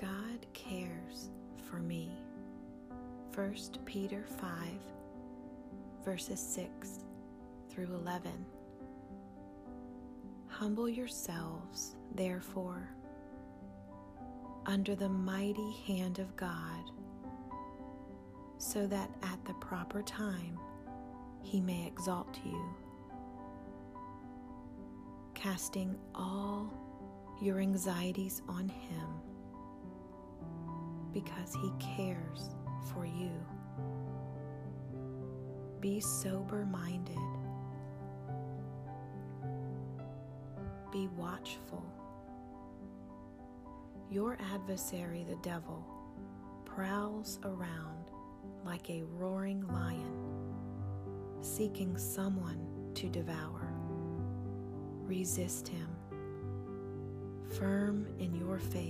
God cares for me. 1 Peter 5, verses 6 through 11. Humble yourselves, therefore, under the mighty hand of God, so that at the proper time he may exalt you, casting all your anxieties on him because he cares for you. Be sober minded. Be watchful. Your adversary, the devil, prowls around like a roaring lion, seeking someone to devour. Resist him, firm in your faith,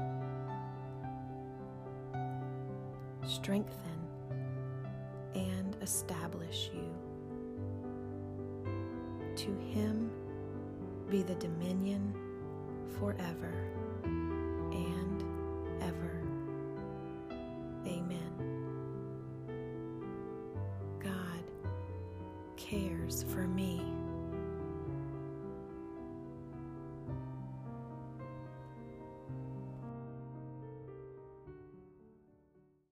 strengthen, and establish you. To him be the dominion forever and ever. Amen. God cares for me.